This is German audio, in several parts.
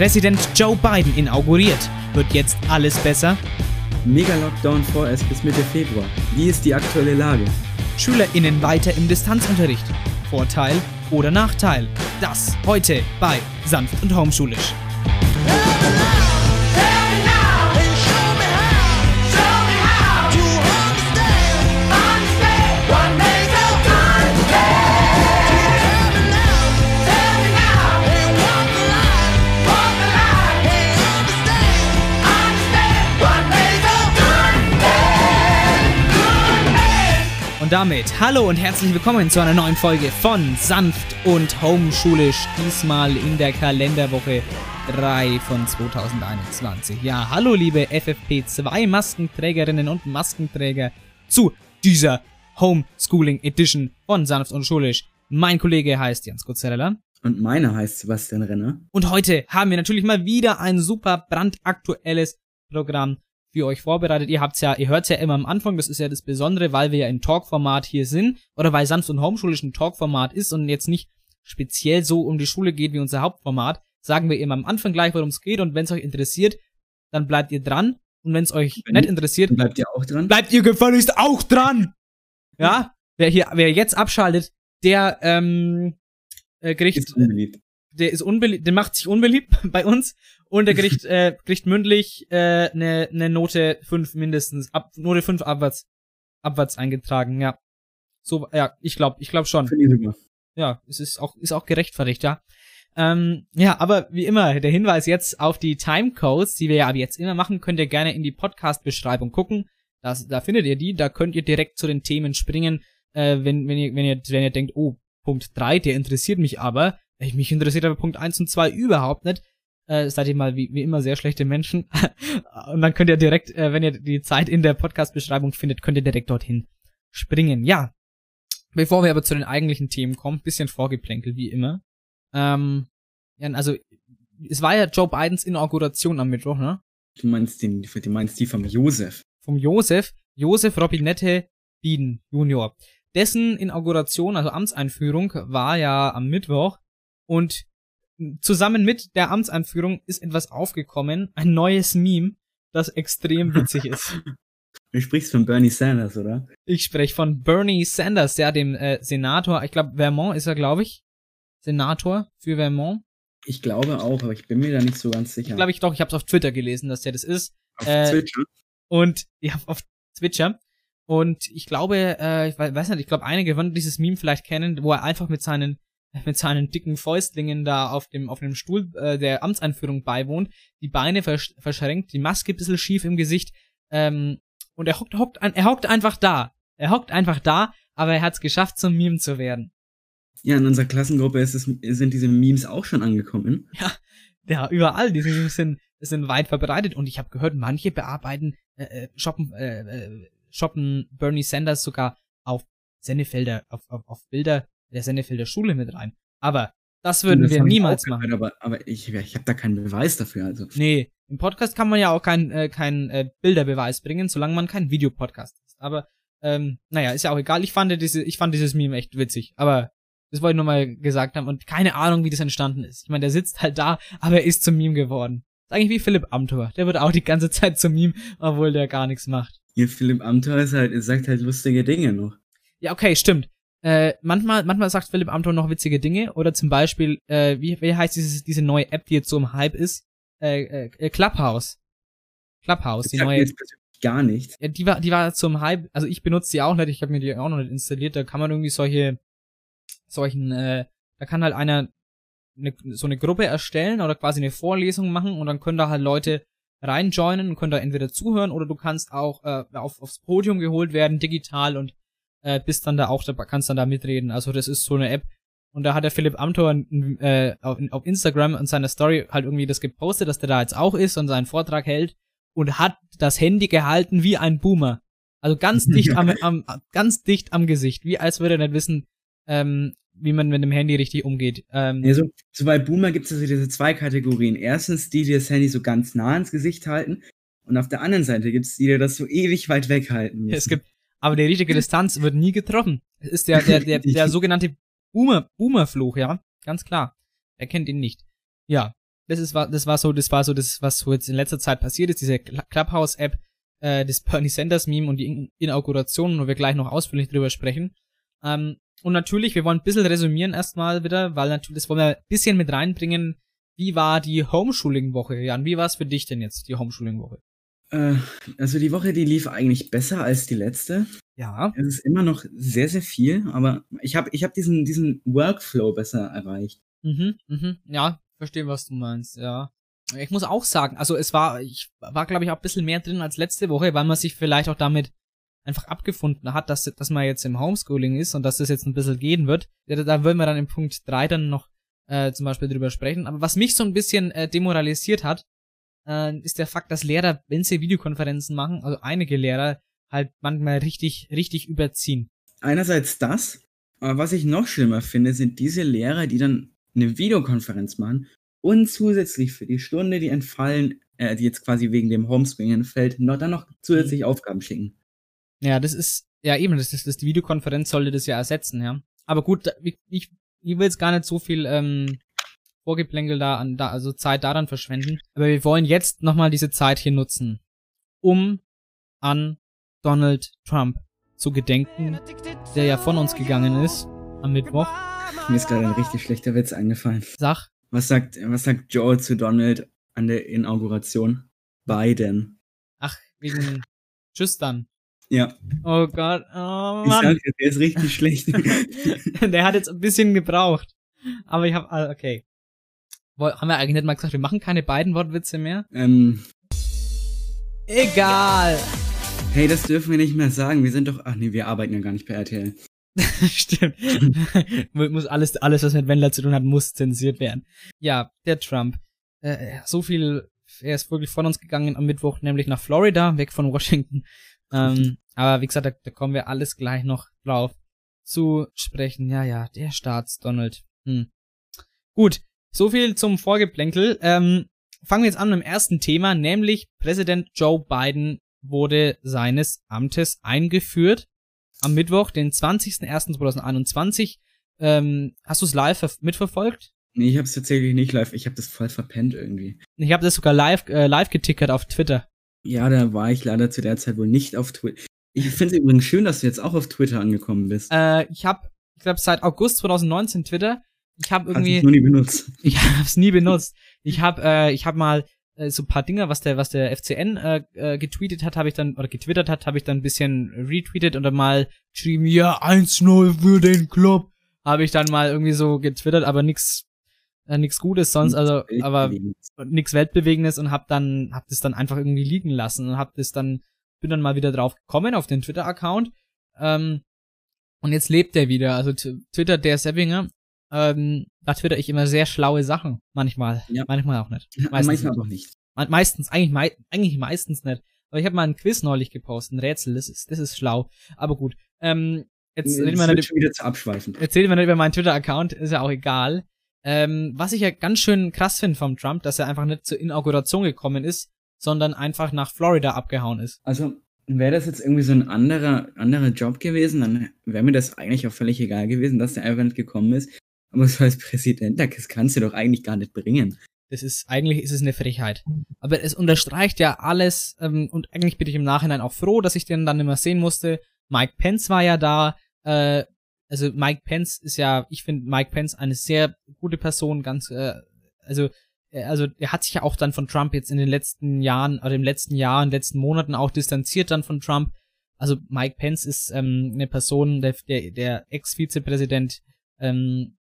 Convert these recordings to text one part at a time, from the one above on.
Präsident Joe Biden inauguriert. Wird jetzt alles besser? Mega-Lockdown vorerst bis Mitte Februar. Wie ist die aktuelle Lage? SchülerInnen weiter im Distanzunterricht. Vorteil oder Nachteil? Das heute bei Sanft und Homeschulisch. Und damit hallo und herzlich willkommen zu einer neuen Folge von Sanft und Homeschulisch. Diesmal in der Kalenderwoche 3 von 2021. Ja, hallo liebe FFP2 Maskenträgerinnen und Maskenträger zu dieser Homeschooling Edition von Sanft und Schulisch. Mein Kollege heißt Jans Kurzerella. Und meiner heißt Sebastian Renner. Und heute haben wir natürlich mal wieder ein super brandaktuelles Programm für euch vorbereitet. Ihr habt's ja, ihr hört's ja immer am Anfang, das ist ja das Besondere, weil wir ja im Talkformat hier sind oder weil sanft und homeschulisch ein Talkformat ist und jetzt nicht speziell so um die Schule geht wie unser Hauptformat, sagen wir immer am Anfang gleich, worum es geht und wenn es euch interessiert, dann bleibt ihr dran und wenn es euch wenn nicht interessiert, bleibt ihr auch dran. Bleibt ihr gefälligst auch dran. Ja, wer hier, wer jetzt abschaltet, der ähm, äh, kriegt. Der ist unbeliebt, der macht sich unbeliebt bei uns und der kriegt, äh, kriegt mündlich äh, eine ne Note 5 mindestens, ab, Note 5 abwärts, abwärts eingetragen, ja. So, ja, ich glaube, ich glaube schon. Ja, es ist auch, ist auch gerechtfertigt, ja. Ähm, ja, aber wie immer, der Hinweis jetzt auf die Timecodes, die wir ja ab jetzt immer machen, könnt ihr gerne in die Podcast-Beschreibung gucken. Das, da findet ihr die, da könnt ihr direkt zu den Themen springen, äh, wenn, wenn, ihr, wenn, ihr, wenn ihr denkt, oh, Punkt 3, der interessiert mich aber. Äh, Mich interessiert aber Punkt 1 und 2 überhaupt nicht. Äh, seid ihr mal wie, wie immer sehr schlechte Menschen. und dann könnt ihr direkt, äh, wenn ihr die Zeit in der Podcast-Beschreibung findet, könnt ihr direkt dorthin springen. Ja. Bevor wir aber zu den eigentlichen Themen kommen, bisschen Vorgeplänkel, wie immer. Ähm, ja, also, es war ja Joe Bidens Inauguration am Mittwoch, ne? Du meinst den, du meinst die vom Josef. Vom Josef, Josef Robinette Biden Junior. Dessen Inauguration, also Amtseinführung, war ja am Mittwoch und zusammen mit der Amtseinführung ist etwas aufgekommen, ein neues Meme, das extrem witzig ist. Du sprichst von Bernie Sanders, oder? Ich spreche von Bernie Sanders, der dem äh, Senator, ich glaube Vermont ist er, glaube ich, Senator für Vermont. Ich glaube auch, aber ich bin mir da nicht so ganz sicher. Glaube ich doch, ich habe es auf Twitter gelesen, dass der das ist. Auf äh, Twitch. Und ja, auf Twitcher. Und ich glaube, äh, ich weiß nicht, ich glaube, einige werden dieses Meme vielleicht kennen, wo er einfach mit seinen mit seinen dicken Fäustlingen da auf dem auf dem Stuhl äh, der Amtseinführung beiwohnt, die Beine versch verschränkt, die Maske ein bisschen schief im Gesicht ähm, und er hockt, hockt er hockt einfach da. Er hockt einfach da, aber er hat es geschafft, zum Meme zu werden. Ja, in unserer Klassengruppe ist es, sind diese Memes auch schon angekommen. Ja, ja überall, diese Memes sind, sind weit verbreitet und ich habe gehört, manche bearbeiten, äh, äh, shoppen, äh, äh, shoppen Bernie Sanders sogar auf Sennefelder, auf, auf, auf Bilder der Sennefelder Schule mit rein. Aber das würden Das wir niemals auch gehört, machen. Aber, aber ich, ich habe da keinen Beweis dafür. Also Nee, im Podcast kann man ja auch keinen äh, kein, äh, Bilderbeweis bringen, solange man kein Videopodcast ist. Aber ähm, naja, ist ja auch egal. Ich fand diese, ich fand dieses Meme echt witzig. Aber das wollte ich nur mal gesagt haben und keine Ahnung, wie das entstanden ist. Ich meine, der sitzt halt da, aber er ist zum Meme geworden. Ist eigentlich wie Philipp Amthor. Der wird auch die ganze Zeit zum Meme, obwohl der gar nichts macht. hier Philipp Amthor ist halt, er sagt halt lustige Dinge noch. Ja, okay, stimmt. Äh, manchmal, manchmal sagt Philipp Amthor noch witzige Dinge oder zum Beispiel, äh, wie, wie heißt dieses, diese neue App, die jetzt so im Hype ist? Äh, äh, Clubhouse. Clubhouse, Das die neue. gar nichts. Ja, die war, die war zum Hype, also ich benutze die auch nicht, ich habe mir die auch noch nicht installiert, da kann man irgendwie solche, solchen, äh, da kann halt einer ne, so eine Gruppe erstellen oder quasi eine Vorlesung machen und dann können da halt Leute reinjoinen und können da entweder zuhören oder du kannst auch äh, auf, aufs Podium geholt werden, digital und äh, bist dann da auch, da kannst dann da mitreden. Also das ist so eine App. Und da hat der Philipp Amthor äh, auf, auf Instagram und seiner Story halt irgendwie das gepostet, dass der da jetzt auch ist und seinen Vortrag hält und hat das Handy gehalten wie ein Boomer. Also ganz dicht am, am ganz dicht am Gesicht, wie als würde er nicht wissen, ähm, wie man mit dem Handy richtig umgeht. Ähm, Ja, so, so bei Boomer gibt es also diese zwei Kategorien. Erstens die, die das Handy so ganz nah ins Gesicht halten. Und auf der anderen Seite gibt es die, die das so ewig weit weghalten müssen. es gibt, aber die richtige Distanz wird nie getroffen. Es ist der, der, der, der sogenannte Boomer, Boomer-Fluch, ja, ganz klar. Er kennt ihn nicht. Ja. das ist das war so, das war so das, was so jetzt in letzter Zeit passiert ist, diese Clubhouse-App, äh, das Bernie Sanders Meme und die Inauguration, wo wir gleich noch ausführlich drüber sprechen. Ähm, und natürlich, wir wollen ein bisschen resümieren erstmal wieder, weil natürlich, das wollen wir ein bisschen mit reinbringen. Wie war die Homeschooling-Woche, Jan? Wie war es für dich denn jetzt, die Homeschooling-Woche? Äh, also die Woche, die lief eigentlich besser als die letzte. Ja. Es ist immer noch sehr, sehr viel, aber ich habe ich hab diesen, diesen Workflow besser erreicht. Mhm, mhm. Ja, verstehe, was du meinst, ja. Ich muss auch sagen, also es war, ich war, glaube ich, auch ein bisschen mehr drin als letzte Woche, weil man sich vielleicht auch damit einfach abgefunden hat, dass, dass man jetzt im Homeschooling ist und dass das jetzt ein bisschen gehen wird. Ja, da wollen wir dann in Punkt 3 dann noch äh, zum Beispiel drüber sprechen. Aber was mich so ein bisschen äh, demoralisiert hat, äh, ist der Fakt, dass Lehrer, wenn sie Videokonferenzen machen, also einige Lehrer, halt manchmal richtig, richtig überziehen. Einerseits das, aber was ich noch schlimmer finde, sind diese Lehrer, die dann eine Videokonferenz machen und zusätzlich für die Stunde, die entfallen, äh, die jetzt quasi wegen dem Homeschooling entfällt, noch, dann noch zusätzlich Aufgaben schicken. Ja, das ist, ja eben, das ist, das, die Videokonferenz sollte das ja ersetzen, ja. Aber gut, ich, ich, ich will jetzt gar nicht so viel ähm, Vorgeplänkel da an, da, also Zeit daran verschwenden. Aber wir wollen jetzt nochmal diese Zeit hier nutzen, um an Donald Trump zu gedenken, der ja von uns gegangen ist am Mittwoch. Mir ist gerade ein richtig schlechter Witz eingefallen. Sag. Was sagt, was sagt Joe zu Donald an der Inauguration? Biden. Ach, wegen Tschüss dann. Ja. Oh Gott, oh Mann. Ich sag dir, der ist richtig schlecht. der hat jetzt ein bisschen gebraucht. Aber ich hab, ah, okay. Haben wir eigentlich nicht mal gesagt, wir machen keine beiden Wortwitze mehr? Ähm. Egal. Hey, das dürfen wir nicht mehr sagen. Wir sind doch, ach nee, wir arbeiten ja gar nicht bei RTL. Stimmt. muss alles, alles, was mit Wendler zu tun hat, muss zensiert werden. Ja, der Trump. Äh, so viel, er ist wirklich von uns gegangen am Mittwoch, nämlich nach Florida, weg von Washington. Ähm, aber wie gesagt, da, da kommen wir alles gleich noch drauf zu sprechen. Ja, ja, der Staats Donald. Hm. Gut, so viel zum Vorgeplänkel. Ähm, fangen wir jetzt an mit dem ersten Thema, nämlich Präsident Joe Biden wurde seines Amtes eingeführt am Mittwoch, den 20.01.2021. Ähm, hast du es live mitverfolgt? Nee, ich habe es tatsächlich nicht live. Ich habe das voll verpennt irgendwie. Ich habe das sogar live äh, live getickert auf Twitter. Ja, da war ich leider zu der Zeit wohl nicht auf Twitter. Ich finde es übrigens schön, dass du jetzt auch auf Twitter angekommen bist. Äh, ich habe, ich glaube, seit August 2019 Twitter. Ich habe irgendwie. Hast nur nie benutzt. Ich habe es nie benutzt. Ich habe, äh, ich habe mal äh, so ein paar Dinge, was der, was der FCN äh, äh, getweetet hat, habe ich dann oder getwittert hat, habe ich dann ein bisschen retweetet und dann mal geschrieben, ja 1-0 für den Club. Habe ich dann mal irgendwie so getwittert, aber nix äh, nichts Gutes sonst, also aber nichts Weltbewegendes und hab dann hab das dann einfach irgendwie liegen lassen und hab das dann bin dann mal wieder drauf gekommen auf den Twitter Account ähm, und jetzt lebt er wieder, also Twitter der Seppinger ähm, da twitter ich immer sehr schlaue Sachen manchmal, ja. manchmal auch nicht. Meistens manchmal auch nicht. Meistens eigentlich mei eigentlich meistens nicht. Aber ich habe mal ein Quiz neulich gepostet, ein Rätsel, das ist das ist schlau, aber gut. Ähm, jetzt reden wir nicht, wieder zu abschweifen. Jetzt reden wir nicht über meinen Twitter Account, ist ja auch egal. Ähm, was ich ja ganz schön krass finde vom Trump, dass er einfach nicht zur Inauguration gekommen ist, sondern einfach nach Florida abgehauen ist. Also, wäre das jetzt irgendwie so ein anderer, anderer Job gewesen, dann wäre mir das eigentlich auch völlig egal gewesen, dass der einfach nicht gekommen ist. Aber so als Präsident, das kannst du doch eigentlich gar nicht bringen. Das ist, eigentlich ist es eine Frechheit. Aber es unterstreicht ja alles, ähm, und eigentlich bin ich im Nachhinein auch froh, dass ich den dann immer sehen musste. Mike Pence war ja da, äh, also Mike Pence ist ja, ich finde Mike Pence eine sehr gute Person, ganz, äh, also, äh, also er hat sich ja auch dann von Trump jetzt in den letzten Jahren, oder im letzten Jahr, in den letzten Monaten auch distanziert dann von Trump. Also Mike Pence ist ähm, eine Person, der, der, der Ex-Vizepräsident, ähm,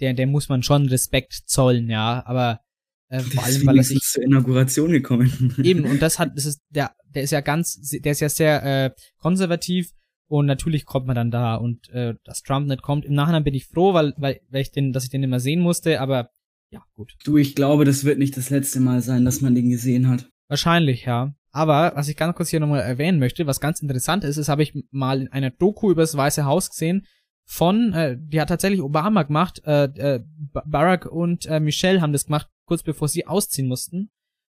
der, der muss man schon Respekt zollen, ja, aber äh, vor allem, weil er sich zur Inauguration gekommen. Eben, und das hat, das ist, der, der ist ja ganz, der ist ja sehr äh, konservativ und natürlich kommt man dann da und äh, dass Trump nicht kommt. Im Nachhinein bin ich froh, weil, weil, weil ich den, dass ich den immer sehen musste, aber ja, gut. Du, ich glaube, das wird nicht das letzte Mal sein, dass man den gesehen hat. Wahrscheinlich, ja. Aber was ich ganz kurz hier nochmal erwähnen möchte, was ganz interessant ist, ist, habe ich mal in einer Doku über das Weiße Haus gesehen, von, äh, die hat tatsächlich Obama gemacht, äh, äh, Barack und äh, Michelle haben das gemacht, kurz bevor sie ausziehen mussten.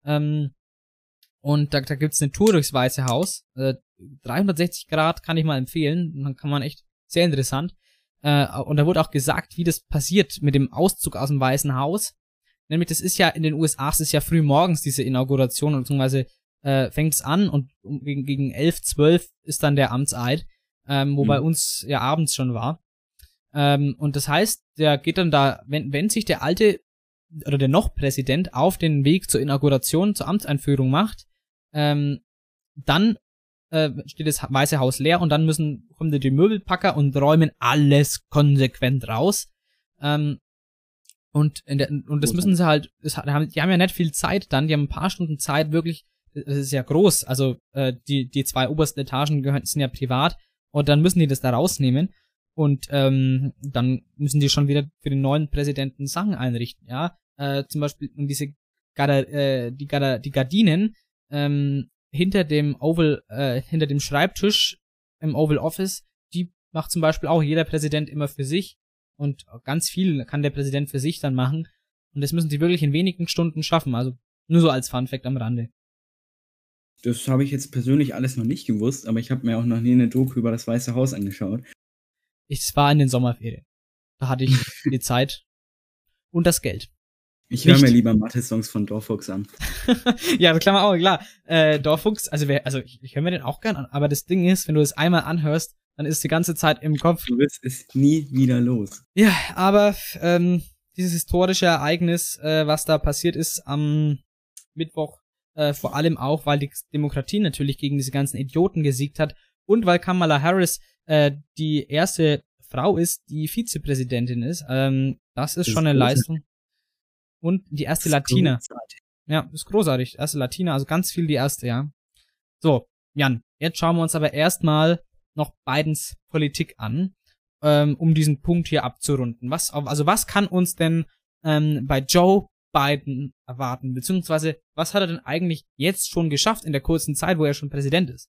Ähm, und da, da gibt's eine Tour durchs Weiße Haus. Äh, 360 Grad kann ich mal empfehlen. Dann kann man echt sehr interessant. Äh, und da wurde auch gesagt, wie das passiert mit dem Auszug aus dem Weißen Haus. Nämlich, das ist ja in den USA, es ist ja früh morgens diese Inauguration, beziehungsweise äh, fängt es an und gegen, gegen 11, 12 ist dann der Amtseid, ähm, wo mhm. bei uns ja abends schon war. Ähm, und das heißt, der geht dann da, wenn, wenn sich der alte oder der noch Präsident auf den Weg zur Inauguration, zur Amtseinführung macht, ähm, dann äh, steht das Weiße Haus leer und dann müssen kommen die Möbelpacker und räumen alles konsequent raus. Ähm, und, der, und das müssen sie halt, das, die haben ja nicht viel Zeit dann, die haben ein paar Stunden Zeit, wirklich, das ist ja groß, also äh, die, die zwei obersten Etagen gehören, sind ja privat und dann müssen die das da rausnehmen und ähm, dann müssen die schon wieder für den neuen Präsidenten Sachen einrichten, ja. Äh, zum Beispiel und diese Garda, äh, die, Garda, die Gardinen ähm, hinter dem Oval, äh, hinter dem Schreibtisch im Oval Office, die macht zum Beispiel auch jeder Präsident immer für sich und ganz viel kann der Präsident für sich dann machen und das müssen sie wirklich in wenigen Stunden schaffen, also nur so als Fun Fact am Rande. Das habe ich jetzt persönlich alles noch nicht gewusst, aber ich habe mir auch noch nie eine Doku über das Weiße Haus angeschaut. Ich war in den Sommerferien. Da hatte ich die Zeit und das Geld. Ich höre mir lieber Mathe-Songs von Dorfuchs an. ja, das Klammer auch, klar. Äh, Dorfuchs, also wer, also ich, ich höre mir den auch gern an, aber das Ding ist, wenn du es einmal anhörst, dann ist die ganze Zeit im Kopf. Du wirst es nie wieder los. Ja, aber ähm, dieses historische Ereignis, äh, was da passiert ist am Mittwoch, äh, vor allem auch, weil die Demokratie natürlich gegen diese ganzen Idioten gesiegt hat und weil Kamala Harris äh, die erste Frau ist, die Vizepräsidentin ist. Ähm, das ist das schon eine Leistung. Und die erste Latina. Großartig. Ja, ist großartig. Erste Latina, also ganz viel die erste, ja. So, Jan, jetzt schauen wir uns aber erstmal noch Bidens Politik an, ähm, um diesen Punkt hier abzurunden. Was, also was kann uns denn ähm, bei Joe Biden erwarten? Beziehungsweise, was hat er denn eigentlich jetzt schon geschafft in der kurzen Zeit, wo er schon Präsident ist?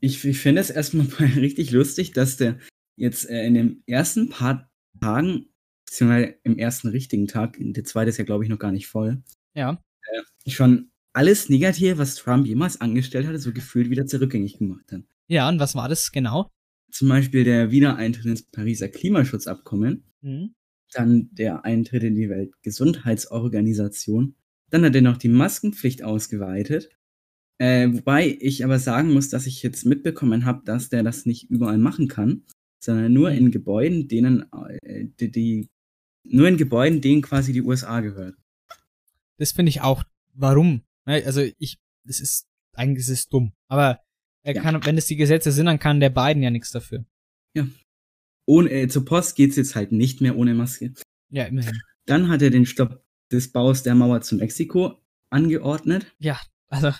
Ich, ich finde es erstmal richtig lustig, dass der jetzt äh, in den ersten paar Tagen beziehungsweise im ersten richtigen Tag, der zweite ist ja, glaube ich, noch gar nicht voll. Ja. Äh, schon alles Negative, was Trump jemals angestellt hatte, so gefühlt wieder zurückgängig gemacht hat. Ja, und was war das genau? Zum Beispiel der Wiedereintritt ins Pariser Klimaschutzabkommen, mhm. Dann der Eintritt in die Weltgesundheitsorganisation, dann hat er noch die Maskenpflicht ausgeweitet. Äh, wobei ich aber sagen muss, dass ich jetzt mitbekommen habe, dass der das nicht überall machen kann, sondern nur in Gebäuden, denen äh, die, die nur in Gebäuden, denen quasi die USA gehört. Das finde ich auch. Warum? Ne, also ich, das ist, eigentlich ist es dumm. Aber er ja. kann, wenn es die Gesetze sind, dann kann der Biden ja nichts dafür. Ja. Ohne, äh, zur Post geht's jetzt halt nicht mehr ohne Maske. Ja, immerhin. Dann hat er den Stopp des Baus der Mauer zu Mexiko angeordnet. Ja, also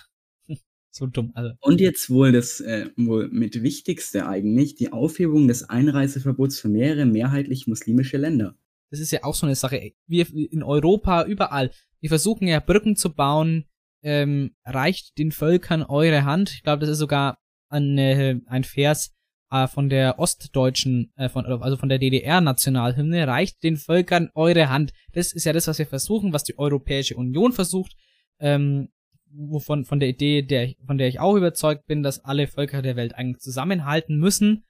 so dumm. Also. Und jetzt wohl das äh, wohl mit wichtigste eigentlich, die Aufhebung des Einreiseverbots für mehrere mehrheitlich muslimische Länder das ist ja auch so eine Sache. Wir in Europa, überall, wir versuchen ja Brücken zu bauen, ähm, reicht den Völkern eure Hand. Ich glaube, das ist sogar eine, ein Vers äh, von der ostdeutschen, äh, von, also von der DDR-Nationalhymne, reicht den Völkern eure Hand. Das ist ja das, was wir versuchen, was die Europäische Union versucht, ähm, wovon von der Idee, der, von der ich auch überzeugt bin, dass alle Völker der Welt eigentlich zusammenhalten müssen.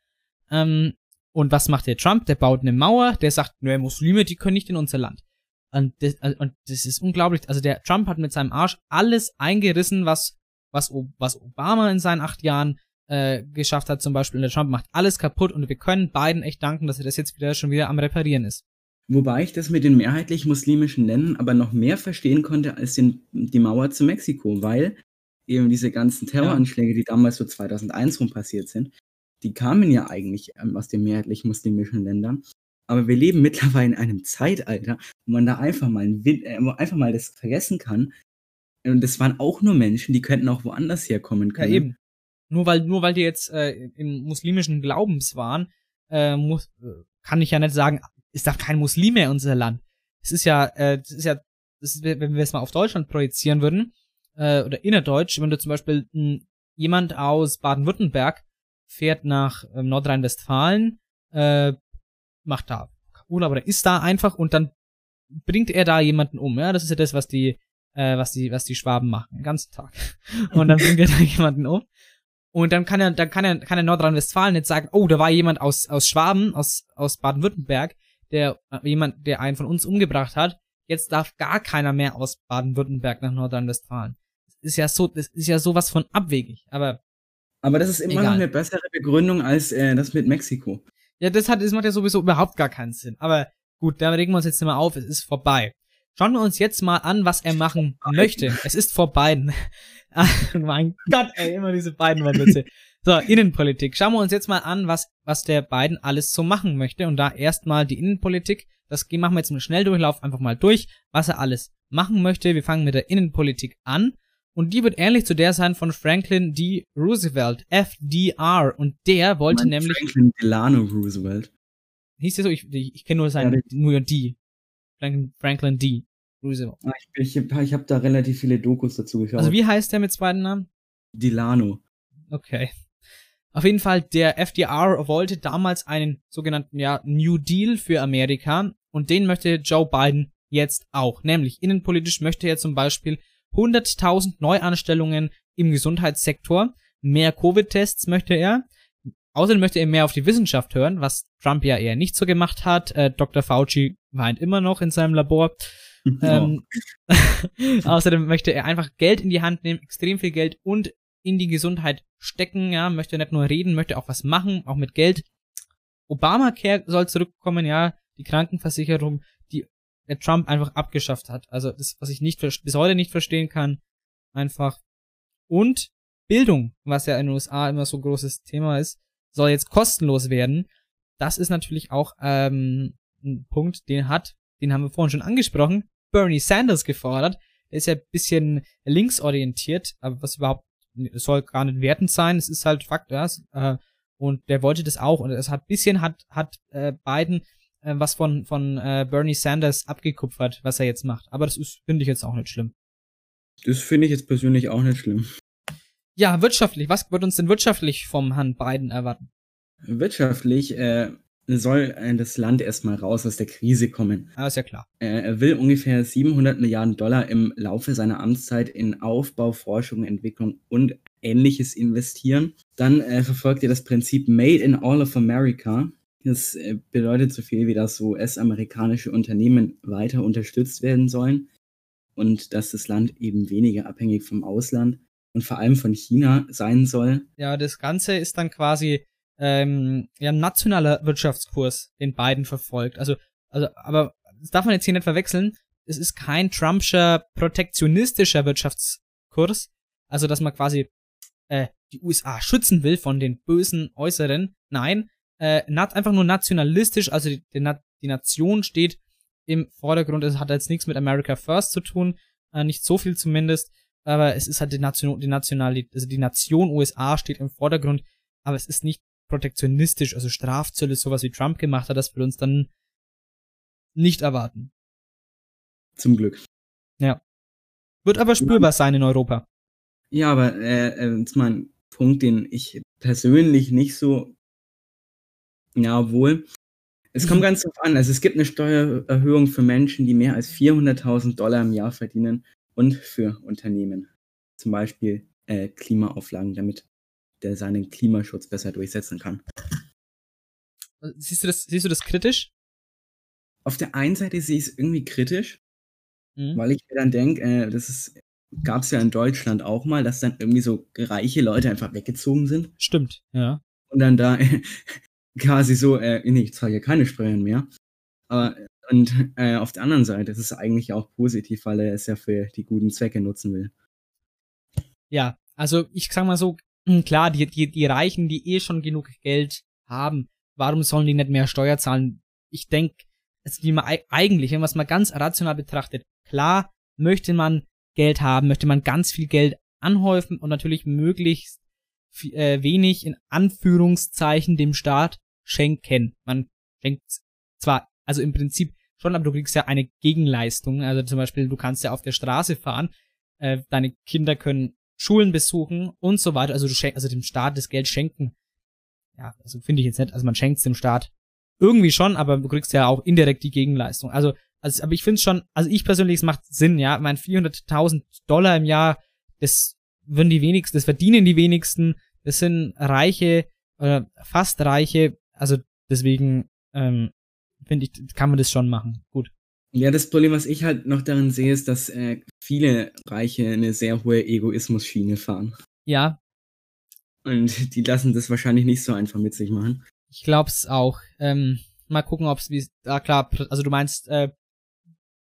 Ähm, und was macht der Trump? Der baut eine Mauer, der sagt, nö, Muslime, die können nicht in unser Land. Und das, äh, und das ist unglaublich. Also der Trump hat mit seinem Arsch alles eingerissen, was, was, was Obama in seinen acht Jahren äh, geschafft hat zum Beispiel. Und der Trump macht alles kaputt und wir können beiden echt danken, dass er das jetzt wieder schon wieder am Reparieren ist. Wobei ich das mit den mehrheitlich muslimischen Ländern aber noch mehr verstehen konnte als den, die Mauer zu Mexiko, weil eben diese ganzen Terroranschläge, die damals so 2001 rum passiert sind, die kamen ja eigentlich ähm, aus den mehrheitlich muslimischen Ländern. Aber wir leben mittlerweile in einem Zeitalter, wo man da einfach mal, äh, einfach mal das vergessen kann. Und das waren auch nur Menschen, die könnten auch woanders herkommen können. Ja, eben. Nur weil, nur weil die jetzt äh, im muslimischen Glaubens waren, äh, muss, äh, kann ich ja nicht sagen, ist da kein Muslim mehr in unser Land. Es ist ja, äh, das ist ja, das ist, wenn wir es mal auf Deutschland projizieren würden, äh, oder innerdeutsch, wenn du zum Beispiel mh, jemand aus Baden-Württemberg fährt nach ähm, Nordrhein-Westfalen, äh, macht da Urlaub oder ist da einfach und dann bringt er da jemanden um. Ja, das ist ja das, was die, äh, was die, was die Schwaben machen, den ganzen Tag. Und dann bringt er da jemanden um. Und dann kann er, dann kann er, kann er Nordrhein-Westfalen nicht sagen, oh, da war jemand aus, aus Schwaben, aus, aus Baden-Württemberg, der, äh, jemand, der einen von uns umgebracht hat. jetzt darf gar keiner mehr aus Baden-Württemberg nach Nordrhein-Westfalen. Das ist ja so, das ist ja sowas von abwegig, aber. Aber das ist immer Egal. noch eine bessere Begründung als äh, das mit Mexiko. Ja, das hat, das macht ja sowieso überhaupt gar keinen Sinn. Aber gut, da regen wir uns jetzt nicht mehr auf, es ist vorbei. Schauen wir uns jetzt mal an, was er machen möchte. Es ist vorbei. Ah, mein Gott, ey, immer diese beiden Wortwitze. So, Innenpolitik. Schauen wir uns jetzt mal an, was, was der Biden alles so machen möchte. Und da erstmal die Innenpolitik. Das machen wir jetzt im Schnelldurchlauf einfach mal durch, was er alles machen möchte. Wir fangen mit der Innenpolitik an. Und die wird ähnlich zu der sein von Franklin D. Roosevelt, FDR. Und der wollte nämlich, Franklin Delano Roosevelt. hieß hieß der so, ich, ich, ich kenne nur sein, Ja, nur die. Franklin, Franklin D. Roosevelt. Ah, Ich, ich, ich habe da relativ viele Dokus dazu geschaut. Also wie heißt der mit zweiten Namen? Delano. Okay. Auf jeden Fall, der FDR wollte damals einen sogenannten ja, New Deal für Amerika und den möchte Joe Biden jetzt auch. Nämlich innenpolitisch möchte er zum Beispiel 100.000 Neuanstellungen im Gesundheitssektor, mehr Covid-Tests möchte er. Außerdem möchte er mehr auf die Wissenschaft hören, was Trump ja eher nicht so gemacht hat. Äh, Dr. Fauci weint immer noch in seinem Labor. Ähm, außerdem möchte er einfach Geld in die Hand nehmen, extrem viel Geld und in die Gesundheit stecken, ja, möchte nicht nur reden, möchte auch was machen, auch mit Geld. Obamacare soll zurückkommen, ja, die Krankenversicherung, die der Trump einfach abgeschafft hat. Also das, was ich nicht bis heute nicht verstehen kann, einfach. Und Bildung, was ja in den USA immer so ein großes Thema ist, soll jetzt kostenlos werden. Das ist natürlich auch ähm, ein Punkt, den hat, den haben wir vorhin schon angesprochen, Bernie Sanders gefordert. Der ist ja ein bisschen linksorientiert, aber was überhaupt soll gar nicht wertend sein, es ist halt Fakt, ja, es, äh, und der wollte das auch und es hat bisschen hat hat äh, Biden äh, was von von äh, Bernie Sanders abgekupfert, was er jetzt macht, aber das ist finde ich jetzt auch nicht schlimm. Das finde ich jetzt persönlich auch nicht schlimm. Ja, wirtschaftlich, was wird uns denn wirtschaftlich vom Herrn Biden erwarten? Wirtschaftlich äh, soll äh, das Land erstmal raus aus der Krise kommen. Ah, ist ja klar. Äh, er will ungefähr 700 Milliarden Dollar im Laufe seiner Amtszeit in Aufbau, Forschung, Entwicklung und ähnliches investieren. Dann äh, verfolgt er das Prinzip Made in All of America. Das äh, bedeutet so viel wie, dass US-amerikanische Unternehmen weiter unterstützt werden sollen und dass das Land eben weniger abhängig vom Ausland und vor allem von China sein soll. Ja, das Ganze ist dann quasi ähm, ja, ein nationaler Wirtschaftskurs, den Biden verfolgt. Also, also, aber das darf man jetzt hier nicht verwechseln. Es ist kein Trumpscher protektionistischer Wirtschaftskurs. Also, dass man quasi äh, die USA schützen will von den bösen Äußeren. Nein, äh, nat einfach nur nationalistisch. Also die, die, Na- die Nation steht im Vordergrund. Es hat jetzt nichts mit America First zu tun, äh, nicht so viel zumindest. Aber es ist halt die Nation, die Nationalität, also die Nation USA steht im Vordergrund. Aber es ist nicht protektionistisch, also Strafzölle, sowas wie Trump gemacht hat, das wir uns dann nicht erwarten. Zum Glück. Wird aber spürbar sein in Europa. Ja, aber äh, äh, jetzt mal ein Punkt, den ich persönlich nicht so, ja, obwohl, es kommt ganz drauf an. Also es gibt eine Steuererhöhung für Menschen, die mehr als 400.000 Dollar im Jahr verdienen und für Unternehmen. Zum Beispiel äh, Klimaauflagen, damit der seinen Klimaschutz besser durchsetzen kann. Siehst du das, siehst du das kritisch? Auf der einen Seite sehe ich es irgendwie kritisch, Mhm. weil ich mir dann denke, äh, das gab es ja in Deutschland auch mal, dass dann irgendwie so reiche Leute einfach weggezogen sind. Stimmt, ja. und dann da quasi so, äh, nee, ich zahle ja keine Steuern mehr. Aber und äh, auf der anderen Seite ist es eigentlich auch positiv, weil er es ja für die guten Zwecke nutzen will. Ja, also ich sag mal so, hm, klar, die, die, die Reichen, die eh schon genug Geld haben, warum sollen die nicht mehr Steuer zahlen? Ich denk, also die man ei- eigentlich, wenn man es mal ganz rational betrachtet, klar möchte man Geld haben, möchte man ganz viel Geld anhäufen und natürlich möglichst äh, wenig in Anführungszeichen dem Staat schenken. Man schenkt zwar, also im Prinzip schon, aber du kriegst ja eine Gegenleistung. Also zum Beispiel, du kannst ja auf der Straße fahren, äh, deine Kinder können Schulen besuchen und so weiter. Also du schenkst, also dem Staat das Geld schenken. Ja, also finde ich jetzt nicht. Also man schenkt dem Staat irgendwie schon, aber du kriegst ja auch indirekt die Gegenleistung. Also, also aber ich finde schon, also ich persönlich, es macht Sinn, ja. Ich meine, 400.000 Dollar im Jahr, das würden die wenigsten, das verdienen die wenigsten. Das sind Reiche, oder fast Reiche. Also deswegen ähm, finde ich, kann man das schon machen. Gut. Ja, das Problem, was ich halt noch darin sehe, ist, dass äh, viele Reiche eine sehr hohe Egoismus-Schiene fahren. Ja. Und die lassen das wahrscheinlich nicht so einfach mit sich machen. Ich glaub's auch. Ähm, mal gucken, ob's wie, ah klar, also du meinst, äh,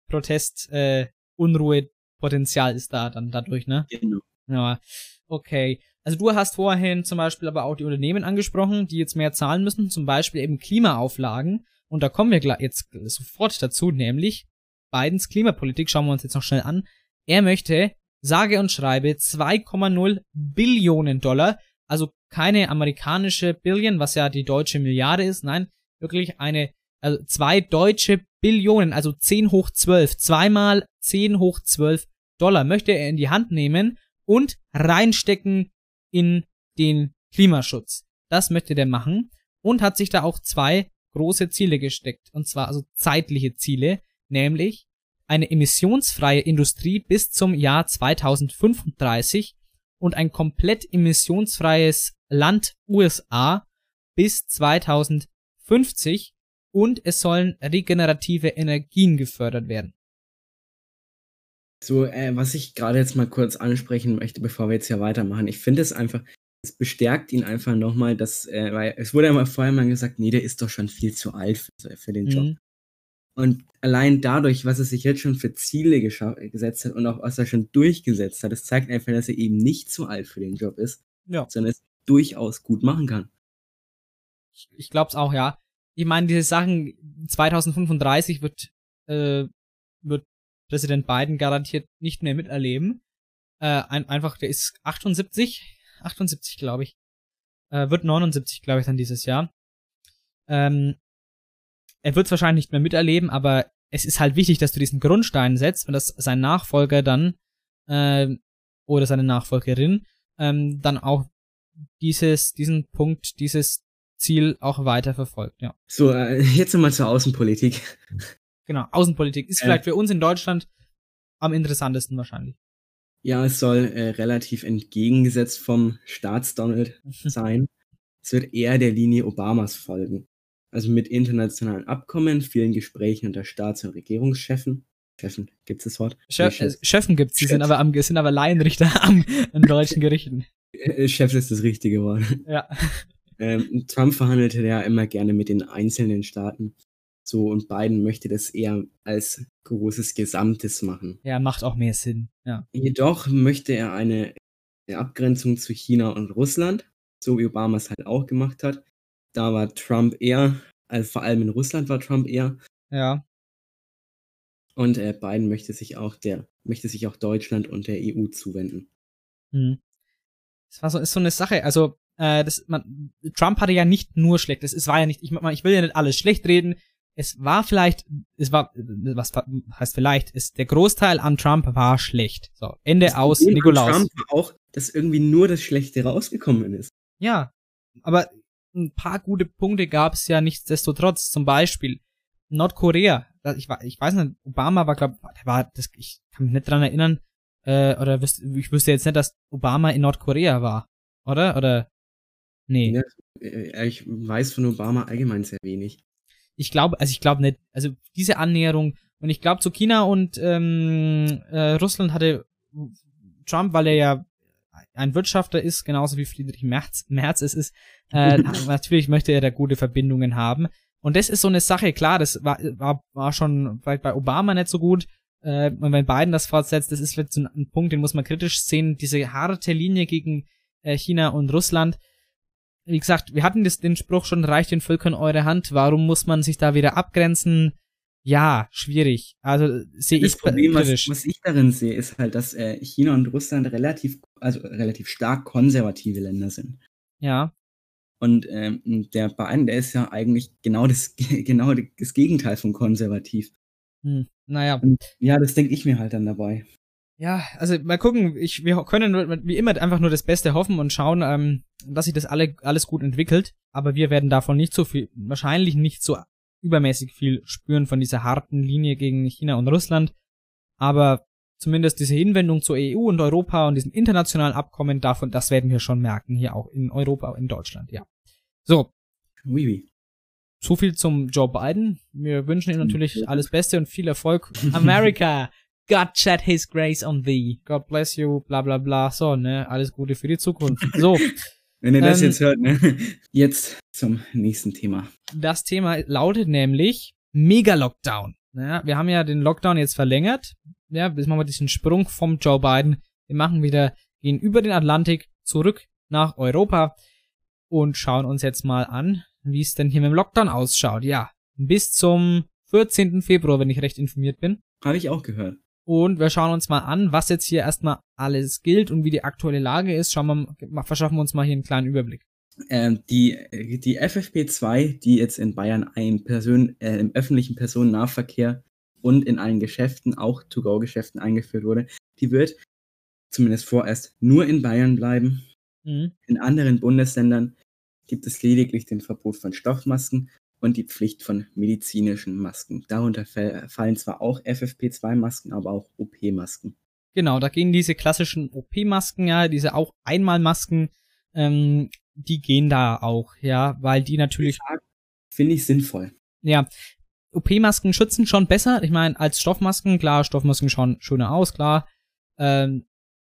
Protest, äh, Unruhe, Potenzial ist da dann dadurch, ne? Genau. Ja, okay. Also du hast vorhin zum Beispiel aber auch die Unternehmen angesprochen, die jetzt mehr zahlen müssen, zum Beispiel eben Klimaauflagen. Und da kommen wir jetzt sofort dazu, nämlich Bidens Klimapolitik, schauen wir uns jetzt noch schnell an. Er möchte, sage und schreibe, 2,0 Billionen Dollar, also keine amerikanische Billion, was ja die deutsche Milliarde ist, nein, wirklich eine, also zwei deutsche Billionen, also 10 hoch 12, zweimal 10 hoch 12 Dollar möchte er in die Hand nehmen und reinstecken in den Klimaschutz. Das möchte der machen und hat sich da auch zwei große Ziele gesteckt. Und zwar also zeitliche Ziele, nämlich eine emissionsfreie Industrie bis zum Jahr 2035 und ein komplett emissionsfreies Land USA bis 2050 und es sollen regenerative Energien gefördert werden. So, äh, was ich gerade jetzt mal kurz ansprechen möchte, bevor wir jetzt hier weitermachen. Ich finde es einfach, es bestärkt ihn einfach nochmal, dass, äh, weil es wurde ja mal vorher mal gesagt, nee, der ist doch schon viel zu alt für, für den Job. Mhm. Und allein dadurch, was er sich jetzt schon für Ziele gesetzt hat und auch was er schon durchgesetzt hat, das zeigt einfach, dass er eben nicht zu alt für den Job ist, ja. sondern es durchaus gut machen kann. Ich, ich glaube es auch, ja. Ich meine, diese Sachen 2035 wird äh, wird Präsident Biden garantiert nicht mehr miterleben. Äh, ein, einfach, der ist 78, 78 glaube ich. Äh, wird 79, glaube ich, dann dieses Jahr. Ähm, er wird es wahrscheinlich nicht mehr miterleben, aber es ist halt wichtig, dass du diesen Grundstein setzt und dass sein Nachfolger dann äh, oder seine Nachfolgerin ähm, dann auch dieses, diesen Punkt, dieses Ziel auch weiter verfolgt, ja. So, äh, jetzt nochmal zur Außenpolitik. Genau, Außenpolitik ist äh, vielleicht für uns in Deutschland am interessantesten wahrscheinlich. Ja, es soll äh, relativ entgegengesetzt vom Staatsdonald sein. Es wird eher der Linie Obamas folgen. Also mit internationalen Abkommen, vielen Gesprächen unter Staats- und Regierungschefen. Chefen, gibt's das Wort? Chef, nee, Chefen gibt's, die sind aber am, sind aber Laienrichter am, an deutschen Gerichten. Äh, Chef ist das richtige Wort. Ja. Ähm, Trump verhandelte ja immer gerne mit den einzelnen Staaten. So, und Biden möchte das eher als großes Gesamtes machen. Ja, macht auch mehr Sinn, ja. Jedoch möchte er eine, eine Abgrenzung zu China und Russland, so wie Obama es halt auch gemacht hat. Da war Trump eher, also vor allem in Russland war Trump eher. Ja. Und äh, Biden möchte sich auch der, möchte sich auch Deutschland und der EU zuwenden. Hm. Das war so, ist so eine Sache. Also, äh, das, man, Trump hatte ja nicht nur schlecht. Das, es war ja nicht, ich, ich will ja nicht alles schlecht reden es war vielleicht, es war, was heißt vielleicht, ist der Großteil an Trump war schlecht. So, Ende das aus, Problem Nikolaus. Trump war auch, dass irgendwie nur das Schlechte rausgekommen ist. Ja, aber ein paar gute Punkte gab es ja nichtsdestotrotz. Zum Beispiel Nordkorea. Ich, ich weiß nicht, Obama war, glaube war, das, ich kann mich nicht dran erinnern, äh, oder ich wüsste jetzt nicht, dass Obama in Nordkorea war, oder? Oder? Nee. Ja, äh, ich weiß von Obama allgemein sehr wenig ich glaube, also ich glaube nicht, also diese Annäherung und ich glaube zu China und ähm, äh, Russland hatte Trump, weil er ja ein Wirtschafter ist, genauso wie Friedrich Merz, Merz es ist, äh, natürlich möchte er da gute Verbindungen haben. Und das ist so eine Sache, klar, das war, war, war schon vielleicht bei Obama nicht so gut. Äh, und wenn Biden das fortsetzt, das ist vielleicht so ein Punkt, den muss man kritisch sehen, diese harte Linie gegen äh, China und Russland wie gesagt, wir hatten das, den Spruch schon, reicht den Völkern eure Hand, warum muss man sich da wieder abgrenzen? Ja, schwierig. Also sehe ich Das Problem, was, was, ich darin sehe, ist halt, dass äh, China und Russland relativ, also relativ stark konservative Länder sind. Ja. Und ähm, der Biden, der ist ja eigentlich genau das, genau das Gegenteil von konservativ. Hm, naja. Und, ja, das denke ich mir halt dann dabei. Ja, also mal gucken, ich, wir können wie immer einfach nur das Beste hoffen und schauen, ähm, dass sich das alle, alles gut entwickelt. Aber wir werden davon nicht so viel, wahrscheinlich nicht so übermäßig viel spüren von dieser harten Linie gegen China und Russland. Aber zumindest diese Hinwendung zur EU und Europa und diesen internationalen Abkommen davon, das werden wir schon merken, hier auch in Europa, in Deutschland, ja. So. Oui, oui. so viel zum Joe Biden. Wir wünschen ihm natürlich alles Beste und viel Erfolg. America, God shed his grace on thee. God bless you, bla bla bla. So, ne, alles Gute für die Zukunft. So. Wenn ihr das ähm, jetzt hört, ne? Jetzt zum nächsten Thema. Das Thema lautet nämlich Mega-Lockdown. Ja, wir haben ja den Lockdown jetzt verlängert. Ja, jetzt machen wir diesen Sprung vom Joe Biden. Wir machen wieder, gehen über den Atlantik zurück nach Europa und schauen uns jetzt mal an, wie es denn hier mit dem Lockdown ausschaut. Ja, bis zum 14. Februar, wenn ich recht informiert bin. Habe ich auch gehört. Und wir schauen uns mal an, was jetzt hier erstmal alles gilt und wie die aktuelle Lage ist. Schauen wir, verschaffen wir uns mal hier einen kleinen Überblick. Ähm, die, die FFP2, die jetzt in Bayern ein Person, äh, im öffentlichen Personennahverkehr und in allen Geschäften, auch To-Go-Geschäften eingeführt wurde, die wird zumindest vorerst nur in Bayern bleiben. Mhm. In anderen Bundesländern gibt es lediglich den Verbot von Stoffmasken und die Pflicht von medizinischen Masken. Darunter fallen zwar auch FFP2-Masken, aber auch OP-Masken. Genau, da gehen diese klassischen OP-Masken, ja, diese auch Einmalmasken, ähm, die gehen da auch, ja, weil die natürlich. Finde ich sinnvoll. Ja, OP-Masken schützen schon besser. Ich meine, als Stoffmasken, klar, Stoffmasken schauen schöner aus, klar. Ähm,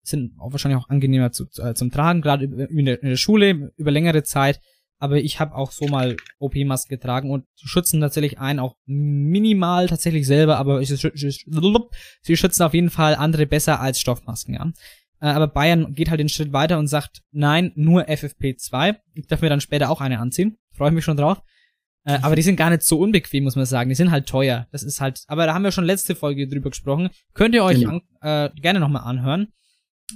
sind auch wahrscheinlich auch angenehmer zu, äh, zum Tragen, gerade in, in der Schule über längere Zeit. Aber ich habe auch so mal OP-Masken getragen und schützen tatsächlich einen auch minimal tatsächlich selber, aber ich, sie schützen auf jeden Fall andere besser als Stoffmasken, ja. Äh, aber Bayern geht halt den Schritt weiter und sagt, nein, nur FFP2. Ich darf mir dann später auch eine anziehen. Freue mich schon drauf. Äh, aber die sind gar nicht so unbequem, muss man sagen. Die sind halt teuer. Das ist halt, aber da haben wir schon letzte Folge drüber gesprochen. Könnt ihr euch genau. an, äh, gerne nochmal anhören.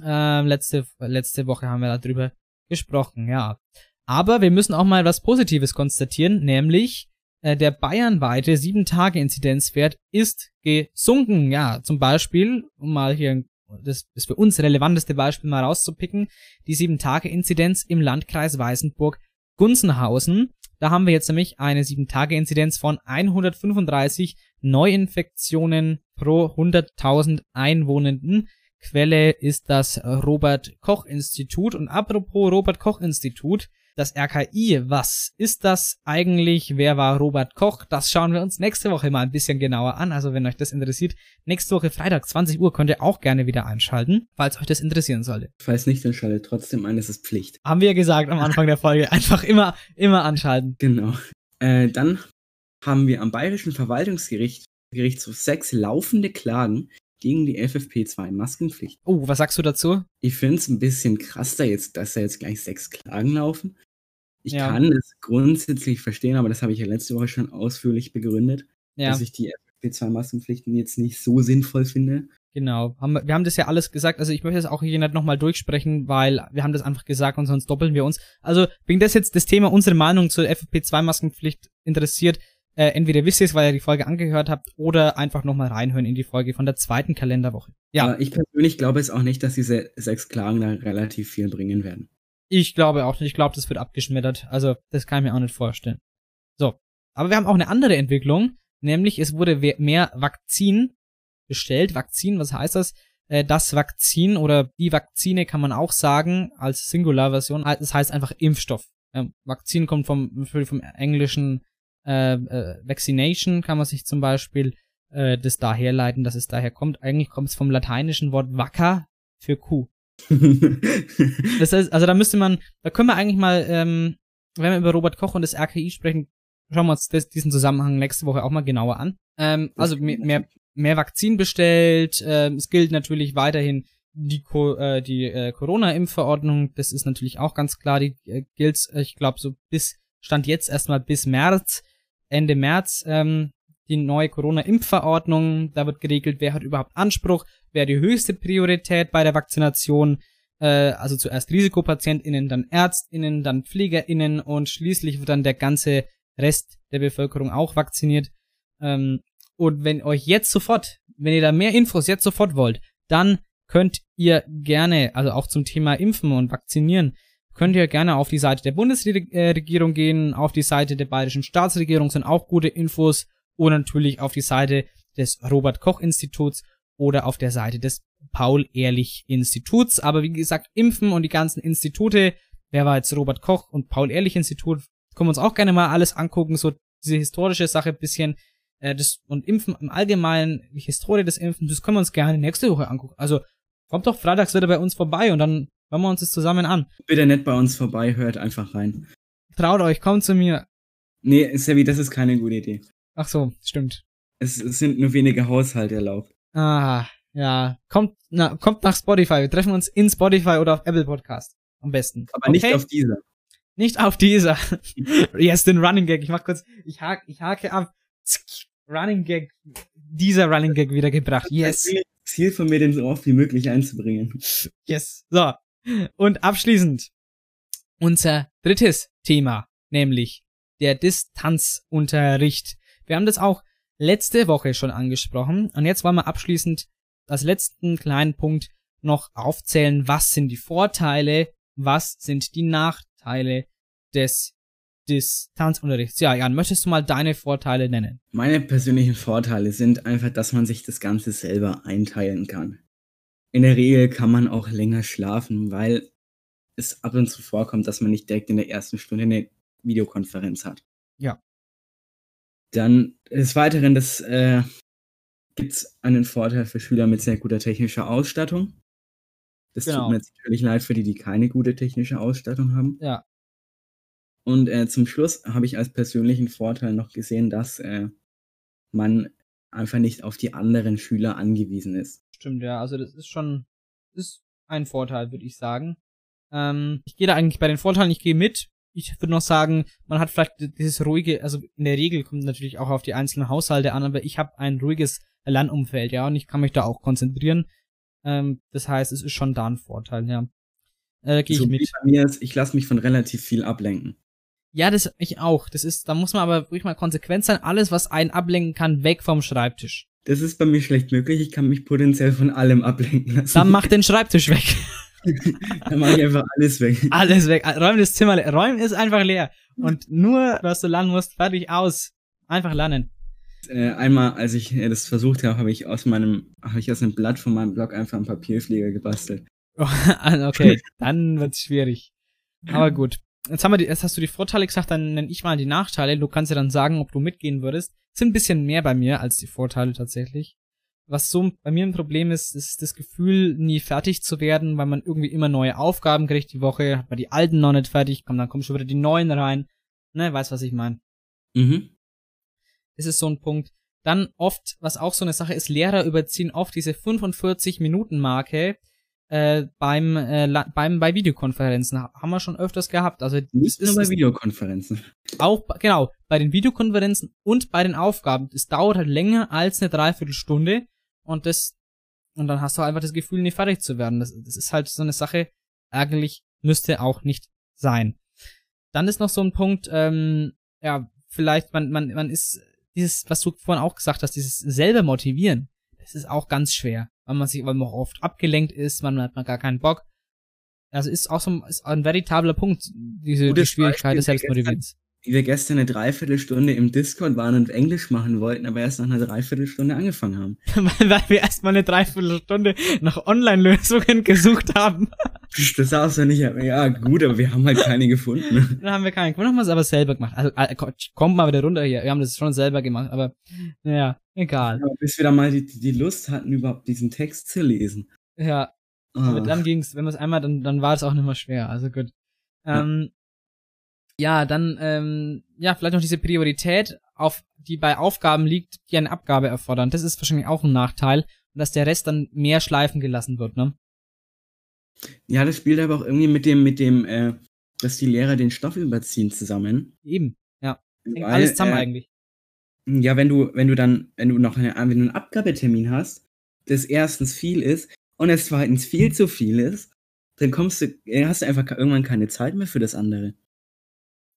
Äh, letzte, letzte Woche haben wir darüber gesprochen, ja. Aber wir müssen auch mal was Positives konstatieren, nämlich äh, der bayernweite 7-Tage-Inzidenzwert ist gesunken. Ja, zum Beispiel, um mal hier das, das für uns relevanteste Beispiel mal rauszupicken, die 7-Tage-Inzidenz im Landkreis Weißenburg-Gunzenhausen. Da haben wir jetzt nämlich eine 7-Tage-Inzidenz von 135 Neuinfektionen pro 100.000 Einwohnenden. Quelle ist das Robert Koch Institut. Und apropos Robert Koch Institut, das RKI, was ist das eigentlich? Wer war Robert Koch? Das schauen wir uns nächste Woche mal ein bisschen genauer an. Also wenn euch das interessiert, nächste Woche Freitag 20 Uhr könnt ihr auch gerne wieder einschalten, falls euch das interessieren sollte. Falls nicht, dann schaltet trotzdem ein, es ist Pflicht. Haben wir ja gesagt am Anfang der Folge. Einfach immer, immer anschalten. Genau. Äh, dann haben wir am Bayerischen Verwaltungsgericht Gerichtshof sechs laufende Klagen gegen die FFP2-Maskenpflicht. Oh, was sagst du dazu? Ich finde es ein bisschen krass, da jetzt, dass da jetzt gleich sechs Klagen laufen. Ich ja. kann es grundsätzlich verstehen, aber das habe ich ja letzte Woche schon ausführlich begründet, ja. dass ich die FFP2-Maskenpflichten jetzt nicht so sinnvoll finde. Genau. Wir haben das ja alles gesagt. Also ich möchte das auch hier nicht nochmal durchsprechen, weil wir haben das einfach gesagt und sonst doppeln wir uns. Also, wegen das jetzt das Thema unsere Meinung zur FFP2-Maskenpflicht interessiert, äh, entweder wisst ihr es, weil ihr die Folge angehört habt, oder einfach nochmal reinhören in die Folge von der zweiten Kalenderwoche. Ja. Aber ich persönlich glaube es auch nicht, dass diese sechs Klagen da relativ viel bringen werden. Ich glaube auch nicht. Ich glaube, das wird abgeschmettert. Also, das kann ich mir auch nicht vorstellen. So. Aber wir haben auch eine andere Entwicklung, nämlich es wurde mehr Vakzin bestellt. Vakzin, was heißt das? Äh, das Vakzin oder die Vakzine kann man auch sagen als Singularversion. Das heißt einfach Impfstoff. Vakzin kommt vom, vom englischen äh, äh, Vaccination kann man sich zum Beispiel äh, das daherleiten, dass es daher kommt. Eigentlich kommt es vom lateinischen Wort vacca für Kuh. das heißt, also da müsste man, da können wir eigentlich mal, ähm, wenn wir über Robert Koch und das RKI sprechen, schauen wir uns das, diesen Zusammenhang nächste Woche auch mal genauer an. Ähm, also mehr, mehr, mehr Vakzin bestellt. Ähm, es gilt natürlich weiterhin die, Co äh, die äh, Corona-Impfverordnung. Das ist natürlich auch ganz klar. Die äh, gilt, ich glaube, so bis stand jetzt erstmal bis März. Ende März ähm, die neue Corona-Impfverordnung. Da wird geregelt, wer hat überhaupt Anspruch, wer die höchste Priorität bei der Vakzination. Äh, also zuerst Risikopatientinnen, dann Ärztinnen, dann Pflegerinnen und schließlich wird dann der ganze Rest der Bevölkerung auch vakziniert. Ähm, und wenn euch jetzt sofort, wenn ihr da mehr Infos jetzt sofort wollt, dann könnt ihr gerne, also auch zum Thema Impfen und Vakzinieren, könnt ihr gerne auf die Seite der Bundesregierung gehen, auf die Seite der bayerischen Staatsregierung sind auch gute Infos und natürlich auf die Seite des Robert Koch Instituts oder auf der Seite des Paul Ehrlich Instituts. Aber wie gesagt, Impfen und die ganzen Institute, wer war jetzt Robert Koch und Paul Ehrlich Institut, können wir uns auch gerne mal alles angucken, so diese historische Sache bisschen äh, das und Impfen im Allgemeinen, die Historie des Impfen, das können wir uns gerne nächste Woche angucken. Also kommt doch freitags wieder bei uns vorbei und dann hören wir uns das zusammen an. Bitte nicht bei uns vorbei, hört einfach rein. Traut euch, kommt zu mir. Nee, Sevi, das ist keine gute Idee. Ach so, stimmt. Es, es sind nur wenige Haushalte erlaubt. Ah, ja. Kommt, na, kommt nach Spotify. Wir treffen uns in Spotify oder auf Apple Podcast. Am besten. Aber nicht auf dieser. Nicht auf dieser. yes, den Running Gag. Ich mach kurz, ich hake, ich hake ab. Running Gag. Dieser Running Gag wieder gebracht. Yes. Ziel von mir, den so oft wie möglich einzubringen. Yes. So. Und abschließend unser drittes Thema, nämlich der Distanzunterricht. Wir haben das auch letzte Woche schon angesprochen und jetzt wollen wir abschließend als letzten kleinen Punkt noch aufzählen, was sind die Vorteile, was sind die Nachteile des Distanzunterrichts. Ja, Jan, möchtest du mal deine Vorteile nennen? Meine persönlichen Vorteile sind einfach, dass man sich das Ganze selber einteilen kann. In der Regel kann man auch länger schlafen, weil es ab und zu vorkommt, dass man nicht direkt in der ersten Stunde eine Videokonferenz hat. Ja. Dann des Weiteren, das äh, gibt einen Vorteil für Schüler mit sehr guter technischer Ausstattung. Das genau. tut mir jetzt natürlich leid für die, die keine gute technische Ausstattung haben. Ja. Und äh, zum Schluss habe ich als persönlichen Vorteil noch gesehen, dass äh, man einfach nicht auf die anderen Schüler angewiesen ist. Stimmt, ja. Also das ist schon ist ein Vorteil, würde ich sagen. Ähm, ich gehe da eigentlich bei den Vorteilen, ich gehe mit. Ich würde noch sagen, man hat vielleicht dieses ruhige, also in der Regel kommt natürlich auch auf die einzelnen Haushalte an, aber ich habe ein ruhiges Lernumfeld, ja, und ich kann mich da auch konzentrieren. Ähm, das heißt, es ist schon da ein Vorteil, ja. Äh, gehe so ich mit. Bei mir ist, ich lasse mich von relativ viel ablenken. Ja, das ich auch. Das ist, da muss man aber ruhig mal konsequent sein. Alles, was einen ablenken kann, weg vom Schreibtisch. Das ist bei mir schlecht möglich. Ich kann mich potenziell von allem ablenken lassen. Dann mach den Schreibtisch weg. Dann mach ich einfach alles weg. Alles weg. Räum das Zimmer leer. Räum ist einfach leer. Und nur, was du lernen musst, fertig aus. Einfach lernen. Äh, einmal, als ich äh, das versucht habe, habe ich aus meinem, habe ich aus einem Blatt von meinem Blog einfach einen Papierflieger gebastelt. okay, dann wird's schwierig. Aber gut. Jetzt haben wir die, jetzt hast du die Vorteile gesagt, dann nenne ich mal die Nachteile. Du kannst ja dann sagen, ob du mitgehen würdest. Sind ein bisschen mehr bei mir als die Vorteile tatsächlich. Was so bei mir ein Problem ist, ist das Gefühl, nie fertig zu werden, weil man irgendwie immer neue Aufgaben kriegt die Woche, hat man die alten noch nicht fertig, kommt, dann kommen schon wieder die neuen rein. Ne, weißt was ich meine. Mhm. Das ist so ein Punkt. Dann oft, was auch so eine Sache ist, Lehrer überziehen oft diese 45 Minuten Marke äh, beim, äh, beim bei Videokonferenzen. Haben wir schon öfters gehabt. Also nicht nur bei Videokonferenzen. Auch genau bei den Videokonferenzen und bei den Aufgaben. Es dauert halt länger als eine Dreiviertelstunde und das und dann hast du einfach das Gefühl, nicht fertig zu werden. Das, das ist halt so eine Sache. Ärgerlich müsste auch nicht sein. Dann ist noch so ein Punkt, ähm, ja, vielleicht man man man ist dieses, was du vorhin auch gesagt hast, dieses selber motivieren. Das ist auch ganz schwer weil man sich, weil man auch oft abgelenkt ist, man hat man gar keinen Bock. Also ist auch so ein, ist ein veritabler Punkt, diese die Schwierigkeit des Selbstmotivierens. Wie wir gestern eine Dreiviertelstunde im Discord waren und Englisch machen wollten, aber erst nach einer Dreiviertelstunde angefangen haben. weil wir erstmal eine Dreiviertelstunde nach Online-Lösungen gesucht haben. Das sah so nicht, ja gut, aber wir haben halt keine gefunden. Dann haben wir keine gefunden, haben wir es aber selber gemacht. Also äh, kommt mal wieder runter hier, wir haben das schon selber gemacht, aber naja, egal. Ja, bis wir dann mal die, die Lust hatten, überhaupt diesen Text zu lesen. Ja, aber dann ging's, wenn wir es einmal, dann, dann war es auch nicht mehr schwer, also gut. Ähm, ja, dann, ähm, ja, vielleicht noch diese Priorität, auf, die bei Aufgaben liegt, die eine Abgabe erfordern. Das ist wahrscheinlich auch ein Nachteil. Und dass der Rest dann mehr schleifen gelassen wird, ne? Ja, das spielt aber auch irgendwie mit dem, mit dem, äh, dass die Lehrer den Stoff überziehen zusammen. Eben, ja. Hängt alles zusammen äh, eigentlich. Ja, wenn du, wenn du dann, wenn du noch eine, wenn du einen Abgabetermin hast, das erstens viel ist und es zweitens viel zu viel ist, dann kommst du, äh, hast du einfach irgendwann keine Zeit mehr für das andere.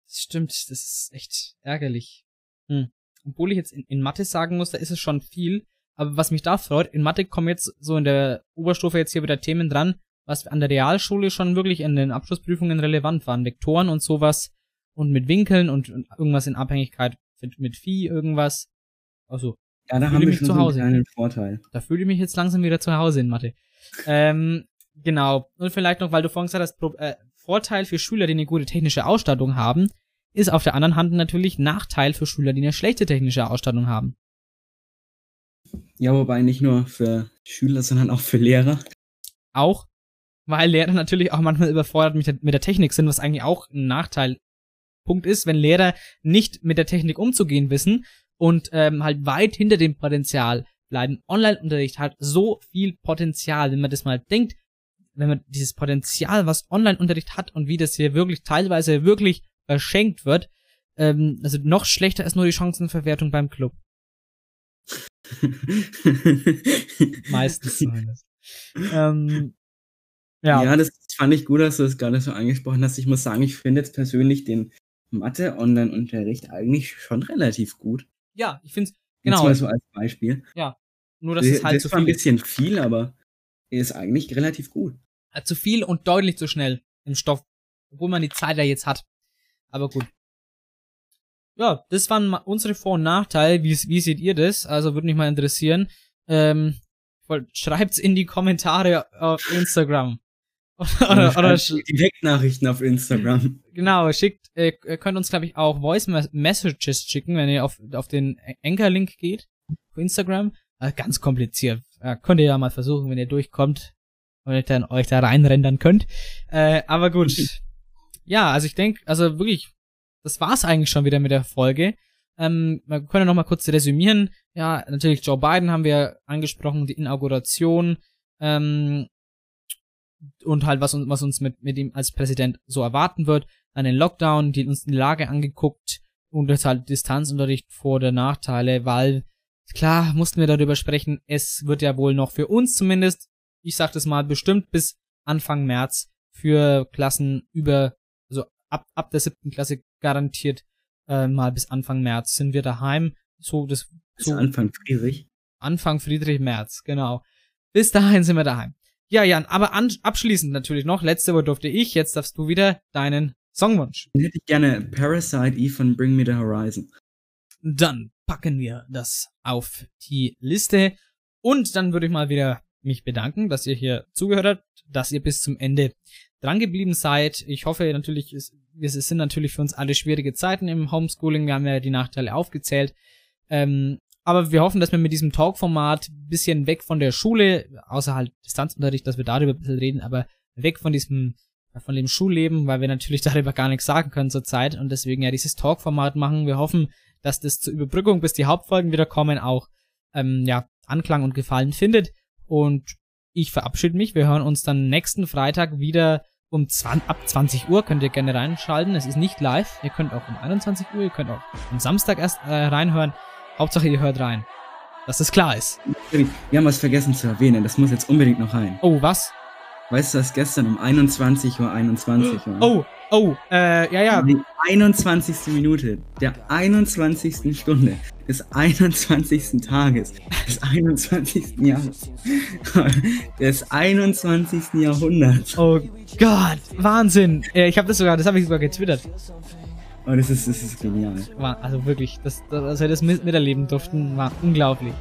Das stimmt, das ist echt ärgerlich. Hm. Obwohl ich jetzt in, in Mathe sagen muss, da ist es schon viel. Aber was mich da freut, in Mathe kommen jetzt so in der Oberstufe jetzt hier wieder Themen dran, was an der Realschule schon wirklich in den Abschlussprüfungen relevant waren. Vektoren und sowas und mit Winkeln und, und irgendwas in Abhängigkeit mit, mit Vieh, irgendwas. Also, ja, da haben wir schon zu Hause. einen Vorteil. Da fühle ich mich jetzt langsam wieder zu Hause in Mathe. ähm, genau. Und vielleicht noch, weil du vorhin gesagt hast, Pro äh, Vorteil für Schüler, die eine gute technische Ausstattung haben, ist auf der anderen Hand natürlich Nachteil für Schüler, die eine schlechte technische Ausstattung haben. Ja, wobei nicht nur für Schüler, sondern auch für Lehrer. Auch, weil Lehrer natürlich auch manchmal überfordert mit der, mit der Technik sind, was eigentlich auch ein Nachteilpunkt ist, wenn Lehrer nicht mit der Technik umzugehen wissen und ähm, halt weit hinter dem Potenzial bleiben. Online-Unterricht hat so viel Potenzial, wenn man das mal denkt, wenn man dieses Potenzial, was Online-Unterricht hat und wie das hier wirklich teilweise wirklich verschenkt wird, ähm, also noch schlechter ist nur die Chancenverwertung beim Club. Meistens zumindest. ähm, ja. ja, das fand ich gut, dass du das gerade so angesprochen hast. Ich muss sagen, ich finde jetzt persönlich den Mathe-Online-Unterricht eigentlich schon relativ gut. Ja, ich finde es, genau. Mal so als Beispiel. Ja, nur dass es halt das zu viel ein bisschen viel, aber ist eigentlich relativ gut. Zu viel und deutlich zu schnell im Stoff, obwohl man die Zeit ja jetzt hat. Aber gut. Ja, das waren unsere Vor- und Nachteile. Wie, wie seht ihr das? Also würde mich mal interessieren. Ähm, schreibt's in die Kommentare auf Instagram. oder, oder, oder Direktnachrichten auf Instagram. Genau, schickt, äh, könnt uns, glaube ich, auch Voice Messages schicken, wenn ihr auf, auf den Anchor-Link geht, auf Instagram. Äh, ganz kompliziert. Äh, könnt ihr ja mal versuchen, wenn ihr durchkommt und ihr dann euch da reinrendern könnt. Äh, aber gut. ja, also ich denke, also wirklich, das war's eigentlich schon wieder mit der Folge. Ähm, wir können noch mal kurz resümieren. Ja, natürlich Joe Biden haben wir angesprochen, die Inauguration ähm, und halt was uns, was uns mit, mit ihm als Präsident so erwarten wird. Dann den Lockdown, die uns die Lage angeguckt und jetzt halt Distanzunterricht vor der Nachteile, weil klar mussten wir darüber sprechen. Es wird ja wohl noch für uns zumindest, ich sag das mal, bestimmt bis Anfang März für Klassen über, also ab, ab der siebten Klasse garantiert äh, mal bis Anfang März sind wir daheim. So, das, so. Anfang Friedrich. Anfang Friedrich März, genau. Bis dahin sind wir daheim. Ja, Jan, aber an, abschließend natürlich noch, letzte Woche durfte ich, jetzt darfst du wieder deinen Songwunsch. Dann hätte ich gerne Parasite E von Bring Me the Horizon. Dann packen wir das auf die Liste. Und dann würde ich mal wieder mich bedanken, dass ihr hier zugehört habt, dass ihr bis zum Ende dran geblieben seid. Ich hoffe natürlich, es, es sind natürlich für uns alle schwierige Zeiten im Homeschooling. Wir haben ja die Nachteile aufgezählt. Ähm, aber wir hoffen, dass wir mit diesem Talk-Format bisschen weg von der Schule, außer halt Distanzunterricht, dass wir darüber ein bisschen reden, aber weg von diesem, von dem Schulleben, weil wir natürlich darüber gar nichts sagen können zurzeit und deswegen ja dieses Talk-Format machen. Wir hoffen, dass das zur Überbrückung, bis die Hauptfolgen wieder kommen, auch ähm, ja, Anklang und Gefallen findet. Und ich verabschiede mich. Wir hören uns dann nächsten Freitag wieder um 20, ab 20 Uhr. Könnt ihr gerne reinschalten. Es ist nicht live. Ihr könnt auch um 21 Uhr, ihr könnt auch am Samstag erst äh, reinhören. Hauptsache ihr hört rein. Dass das klar ist. Wir haben was vergessen zu erwähnen. Das muss jetzt unbedingt noch rein. Oh, was? Weißt du, dass gestern um 21 Uhr 21 war? Oh, oh, äh, ja, ja. Die 21. Minute der 21. Stunde des 21. Tages des 21. Jahres des 21. Jahrhunderts. Oh Gott, Wahnsinn. Ich habe das sogar, das habe ich sogar getwittert. Oh, das ist, das ist genial. War, also wirklich, das, das, dass wir das miterleben durften, war unglaublich.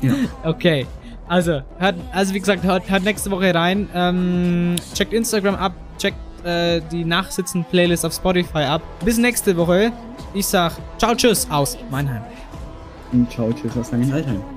Ja. Okay. Also, hört, also wie gesagt, hört, hört nächste Woche rein. Ähm, checkt Instagram ab, checkt äh, die Nachsitzen-Playlist auf Spotify ab. Bis nächste Woche. Ich sag ciao, tschüss aus Meinheim. Und ciao, tschüss aus Langenaltheim.